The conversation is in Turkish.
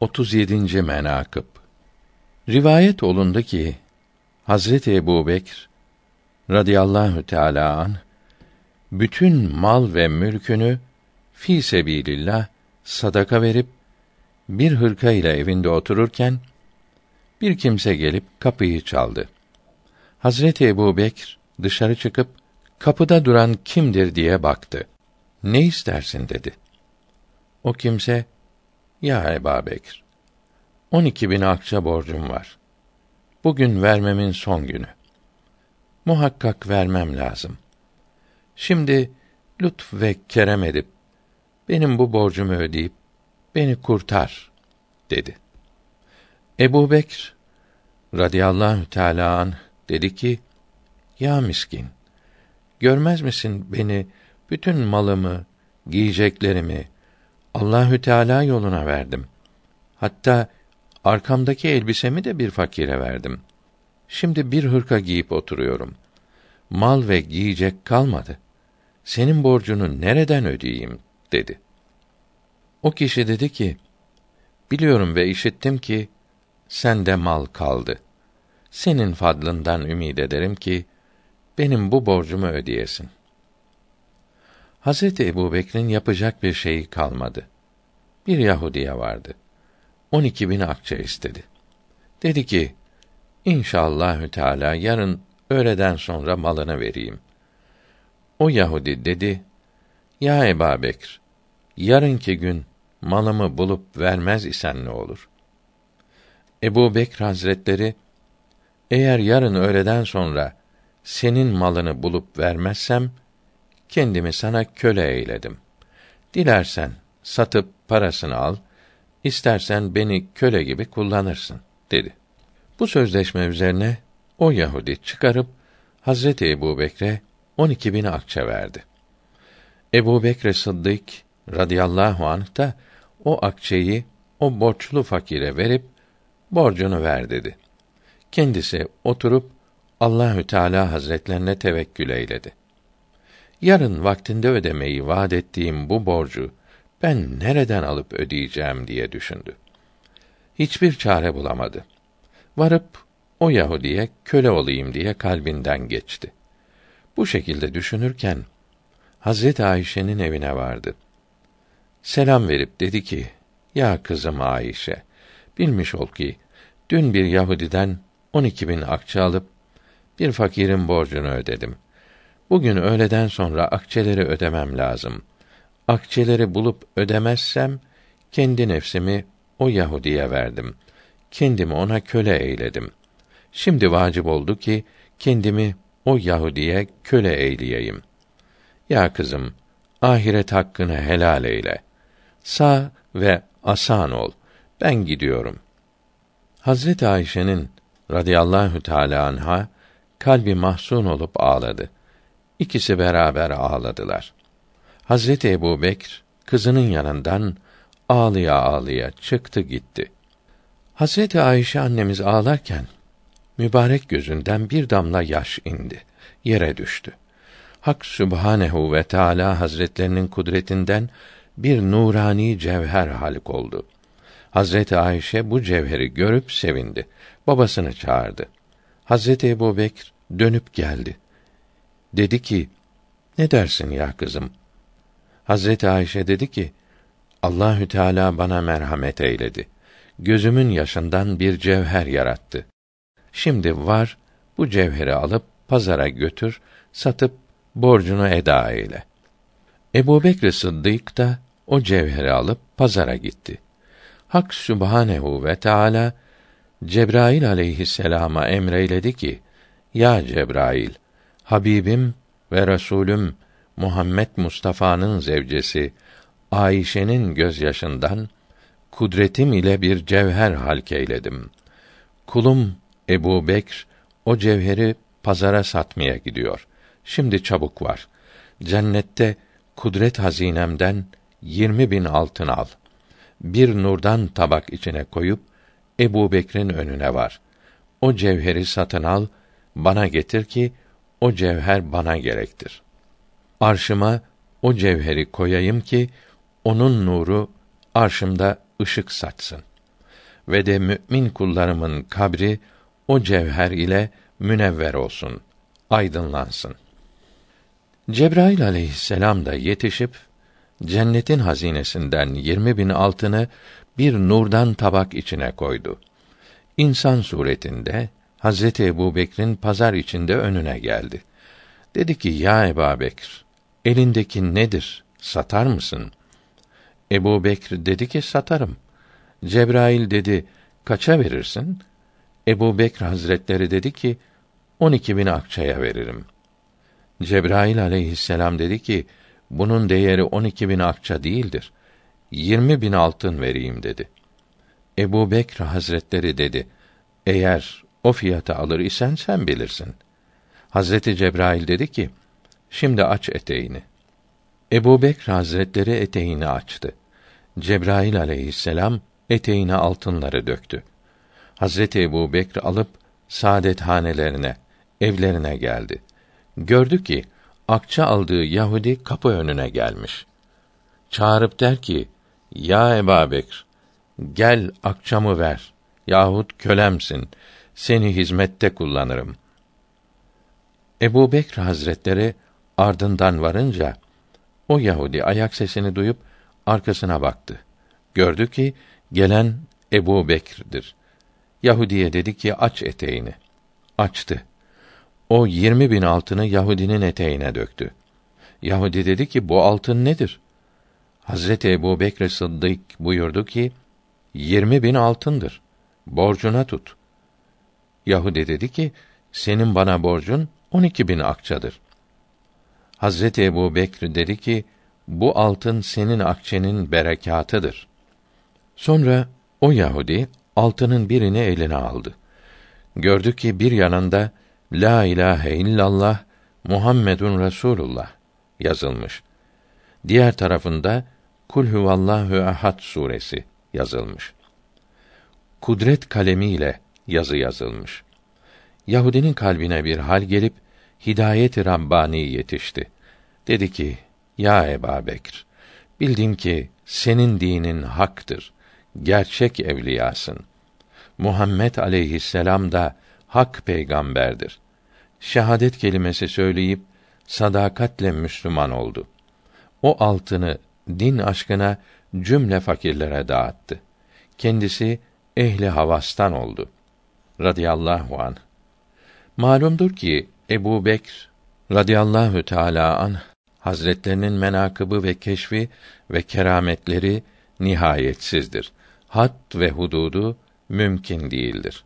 37. menakıb Rivayet olundu ki Hazreti Ebubekr radıyallahu teala an bütün mal ve mülkünü fi sebilillah sadaka verip bir hırka ile evinde otururken bir kimse gelip kapıyı çaldı. Hazreti Ebubekr dışarı çıkıp kapıda duran kimdir diye baktı. Ne istersin dedi. O kimse ya Eba Bekir, on iki bin akça borcum var. Bugün vermemin son günü. Muhakkak vermem lazım. Şimdi lütf ve kerem edip benim bu borcumu ödeyip beni kurtar dedi. Ebu Bekr radıyallahu teâlâ anh dedi ki, Ya miskin, görmez misin beni, bütün malımı, giyeceklerimi, Allahü Teala yoluna verdim. Hatta arkamdaki elbisemi de bir fakire verdim. Şimdi bir hırka giyip oturuyorum. Mal ve giyecek kalmadı. Senin borcunu nereden ödeyeyim?" dedi. O kişi dedi ki: Biliyorum ve işittim ki sende mal kaldı. Senin fadlından ümid ederim ki benim bu borcumu ödeyesin. Hazreti Ebubekir'in yapacak bir şeyi kalmadı. Bir Yahudiye vardı. On iki bin akçe istedi. Dedi ki, İnşallahü Teala yarın öğleden sonra malını vereyim. O Yahudi dedi, Ya Eba Bekir, yarınki gün malımı bulup vermez isen ne olur? Ebu Bekr Hazretleri, eğer yarın öğleden sonra senin malını bulup vermezsem, kendimi sana köle eyledim. Dilersen satıp parasını al, istersen beni köle gibi kullanırsın dedi. Bu sözleşme üzerine o Yahudi çıkarıp Hazreti Ebu Bekre on iki bin akçe verdi. Ebu Bekre Sıddık radıyallahu anh da o akçeyi o borçlu fakire verip borcunu ver dedi. Kendisi oturup Allahü Teala Hazretlerine tevekkül eyledi. Yarın vaktinde ödemeyi vaad ettiğim bu borcu ben nereden alıp ödeyeceğim diye düşündü. Hiçbir çare bulamadı. Varıp o Yahudiye köle olayım diye kalbinden geçti. Bu şekilde düşünürken Hazret Ayşe'nin evine vardı. Selam verip dedi ki: "Ya kızım Ayşe, bilmiş ol ki dün bir Yahudiden on iki bin akçe alıp bir fakirin borcunu ödedim. Bugün öğleden sonra akçeleri ödemem lazım. Akçeleri bulup ödemezsem kendi nefsimi o Yahudiye verdim. Kendimi ona köle eyledim. Şimdi vacip oldu ki kendimi o Yahudiye köle eyleyeyim. Ya kızım, ahiret hakkını helal eyle. Sağ ve asan ol. Ben gidiyorum. Hazret Ayşe'nin radıyallahu teala anha kalbi mahzun olup ağladı. İkisi beraber ağladılar. Hazreti Ebu Bekr, kızının yanından ağlıya ağlıya çıktı gitti. Hazreti Ayşe annemiz ağlarken, mübarek gözünden bir damla yaş indi, yere düştü. Hak Sübhanehu ve Teala Hazretlerinin kudretinden bir nurani cevher halik oldu. Hazreti Ayşe bu cevheri görüp sevindi. Babasını çağırdı. Hazreti Ebu Bekr dönüp geldi. Dedi ki, ne dersin ya kızım? Hazreti Ayşe dedi ki, Allahü Teala bana merhamet eyledi. Gözümün yaşından bir cevher yarattı. Şimdi var, bu cevheri alıp pazara götür, satıp borcunu eda eyle. Ebu Bekr Sıddık da o cevheri alıp pazara gitti. Hak Sübhanehu ve Teala Cebrail aleyhisselama emreyledi ki: Ya Cebrail, Habibim ve Resulüm Muhammed Mustafa'nın zevcesi Ayşe'nin gözyaşından kudretim ile bir cevher halkeyledim. Kulum Ebu Bekr o cevheri pazara satmaya gidiyor. Şimdi çabuk var. Cennette kudret hazinemden yirmi bin altın al. Bir nurdan tabak içine koyup Ebu Bekr'in önüne var. O cevheri satın al, bana getir ki o cevher bana gerektir. Arşıma o cevheri koyayım ki onun nuru arşımda ışık saçsın. ve de mümin kullarımın kabri o cevher ile münevver olsun, aydınlansın. Cebrail aleyhisselam da yetişip cennetin hazinesinden yirmi bin altını bir nurdan tabak içine koydu. İnsan suretinde Hazreti Ebu Bekir'in pazar içinde önüne geldi. Dedi ki, ya Ebu Bekir, elindeki nedir? Satar mısın? Ebu Bekir dedi ki, satarım. Cebrail dedi, kaça verirsin? Ebu Bekir Hazretleri dedi ki, on iki bin akçaya veririm. Cebrail aleyhisselam dedi ki, bunun değeri on iki bin akça değildir. Yirmi bin altın vereyim dedi. Ebu Bekr Hazretleri dedi, eğer o fiyata alır isen sen bilirsin. Hazreti Cebrail dedi ki, şimdi aç eteğini. Ebu Bekr Hazretleri eteğini açtı. Cebrail aleyhisselam eteğine altınları döktü. Hazreti Ebu Bekr alıp saadet hanelerine, evlerine geldi. Gördü ki akça aldığı Yahudi kapı önüne gelmiş. Çağırıp der ki: "Ya Ebu Bekr, gel akçamı ver yahut kölemsin. Seni hizmette kullanırım." Ebu Bekr Hazretleri ardından varınca o Yahudi ayak sesini duyup arkasına baktı. Gördü ki gelen Ebu Bekir'dir. Yahudiye dedi ki aç eteğini. Açtı. O yirmi bin altını Yahudinin eteğine döktü. Yahudi dedi ki bu altın nedir? Hazreti Ebu Bekr Sıddık buyurdu ki yirmi bin altındır. Borcuna tut. Yahudi dedi ki senin bana borcun on iki bin akçadır. Hazreti Ebu Bekr dedi ki bu altın senin akçenin berekatıdır. Sonra o Yahudi altının birini eline aldı. Gördü ki bir yanında La ilahe illallah Muhammedun Resulullah yazılmış. Diğer tarafında Kul huvallahu ehad suresi yazılmış. Kudret kalemiyle yazı yazılmış. Yahudinin kalbine bir hal gelip hidayet-i Rabbani yetişti. Dedi ki: Ya Eba Bekr, bildim ki senin dinin haktır. Gerçek evliyasın. Muhammed aleyhisselam da hak peygamberdir. Şehadet kelimesi söyleyip sadakatle Müslüman oldu. O altını din aşkına cümle fakirlere dağıttı. Kendisi ehli havastan oldu. Radıyallahu an. Malumdur ki Ebu Bekr radıyallahu teâlâ an Hazretlerinin menakıbı ve keşfi ve kerametleri nihayetsizdir. Had ve hududu mümkün değildir.